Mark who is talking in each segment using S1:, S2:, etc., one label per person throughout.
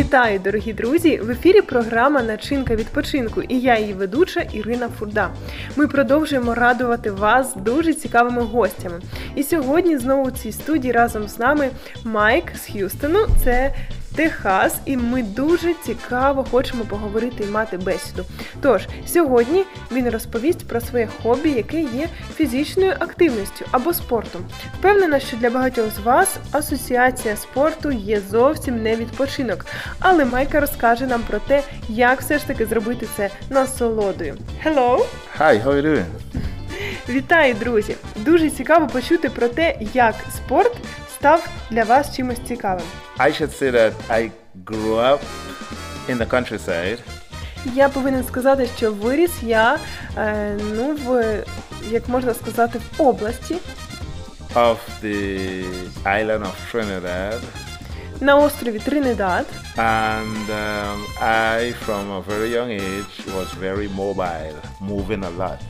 S1: Вітаю, дорогі друзі! В ефірі програма Начинка відпочинку і я її ведуча Ірина Фурда. Ми продовжуємо радувати вас дуже цікавими гостями. І сьогодні знову у цій студії разом з нами Майк з Х'юстону. Це Техас, і ми дуже цікаво хочемо поговорити і мати бесіду. Тож сьогодні він розповість про своє хобі, яке є фізичною активністю або спортом. Впевнена, що для багатьох з вас асоціація спорту є зовсім не відпочинок, але Майка розкаже нам про те, як все ж таки зробити це насолодою. Hello!
S2: Hi, how are you doing?
S1: Вітаю, друзі! Дуже цікаво почути про те, як спорт став для вас чимось цікавим.
S2: I should say that I grew up in the countryside.
S1: Я повинен сказати, що виріс я е, ну в як можна сказати в області
S2: of the island of Trinidad,
S1: на острові Тринидад.
S2: and um, I, from a very young age, was very mobile, moving a lot.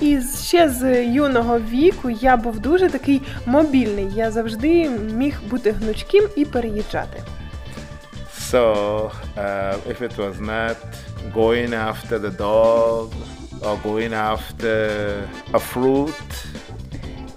S1: І ще з юного віку я був дуже такий мобільний. Я завжди міг бути гнучким і переїжджати.
S2: So, uh, if it was not going after the dog or going after a fruit,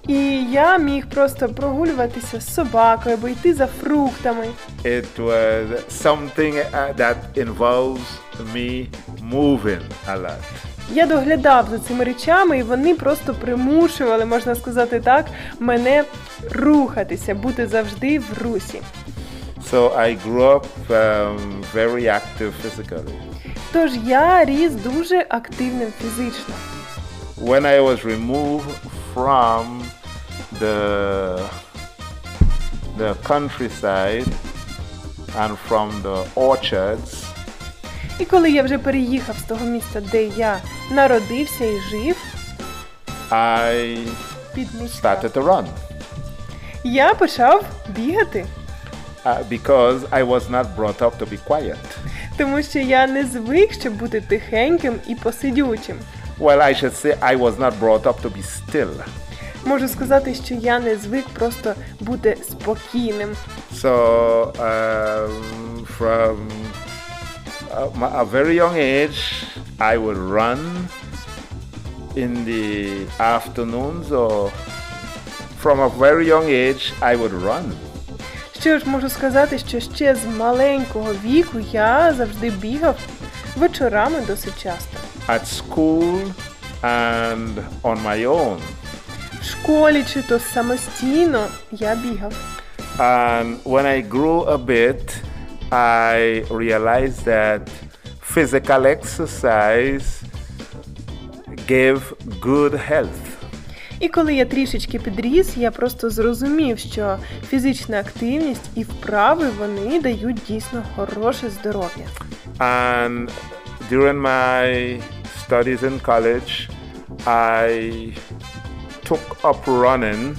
S1: І я міг просто прогулюватися з собакою або йти за фруктами.
S2: it was something uh, that involves me moving a lot.
S1: Я доглядав за цими речами, і вони просто примушували, можна сказати так, мене рухатися, бути завжди в русі.
S2: So I grew up um, very active physically.
S1: Тож я ріс дуже активним фізично.
S2: When I was removed from the the countryside and from the orchards,
S1: І коли я вже переїхав з того місця, де я народився і жив,
S2: I started to run
S1: я почав бігати,
S2: uh, because I was not brought up to be quiet.
S1: тому що я не звик, щоб бути тихеньким і посидючим.
S2: Well, I should say I was not brought up to be still.
S1: Можу сказати, що я не звик просто бути спокійним.
S2: So um, from a, a very young age, I would run in the afternoons, or from a very young age, I would run.
S1: Що ж можу сказати, що ще з маленького віку я завжди бігав вечорами досить часто.
S2: At school and on my own.
S1: В школі чи то самостійно я бігав.
S2: And when I grew a bit, I realized that physical exercise gave good health.
S1: І коли я трішечки підріс, я просто зрозумів, що фізична активність і вправи вони дають дійсно хороше здоров'я.
S2: And during my studies in college, I took up running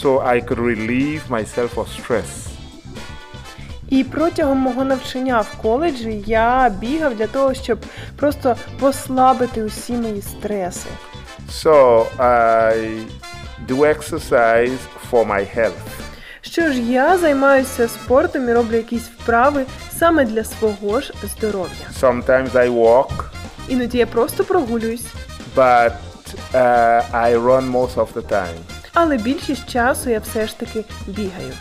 S2: so I could relieve myself of stress.
S1: І протягом мого навчання в коледжі я бігав для того, щоб просто послабити усі мої стреси.
S2: So I do exercise for my health.
S1: Що ж, я займаюся спортом і роблю якісь вправи саме для свого ж здоров'я.
S2: Sometimes I walk,
S1: Іноді я просто прогулююсь,
S2: but uh, I run most of the time.
S1: але більшість часу я все ж таки бігаю.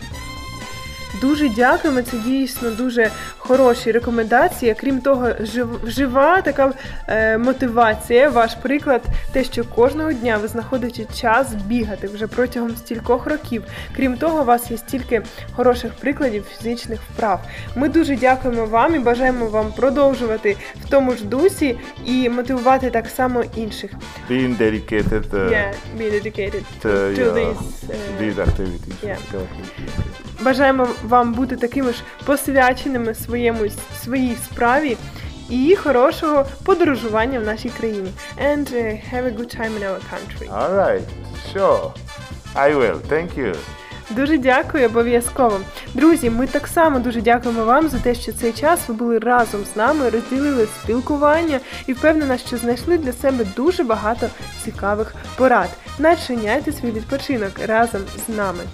S1: Дуже дякуємо. Це дійсно дуже хороші рекомендації. Крім того, жив, жива така е, мотивація, ваш приклад, те, що кожного дня ви знаходите час бігати вже протягом стількох років. Крім того, у вас є стільки хороших прикладів фізичних вправ. Ми дуже дякуємо вам і бажаємо вам продовжувати в тому ж дусі і мотивувати так само інших.
S2: Being dedicated uh,
S1: Yeah, be dedicated
S2: to,
S1: to
S2: know,
S1: this, е,
S2: these activities.
S1: yeah. Бажаємо вам бути такими ж посвяченими своєму своїй справі і хорошого подорожування в нашій країні. And uh, have a good time in our country.
S2: All right, sure. I will. Thank you.
S1: Дуже дякую, обов'язково. Друзі, ми так само дуже дякуємо вам за те, що цей час ви були разом з нами, розділили спілкування і впевнена, що знайшли для себе дуже багато цікавих порад. Начиняйте свій відпочинок разом з нами.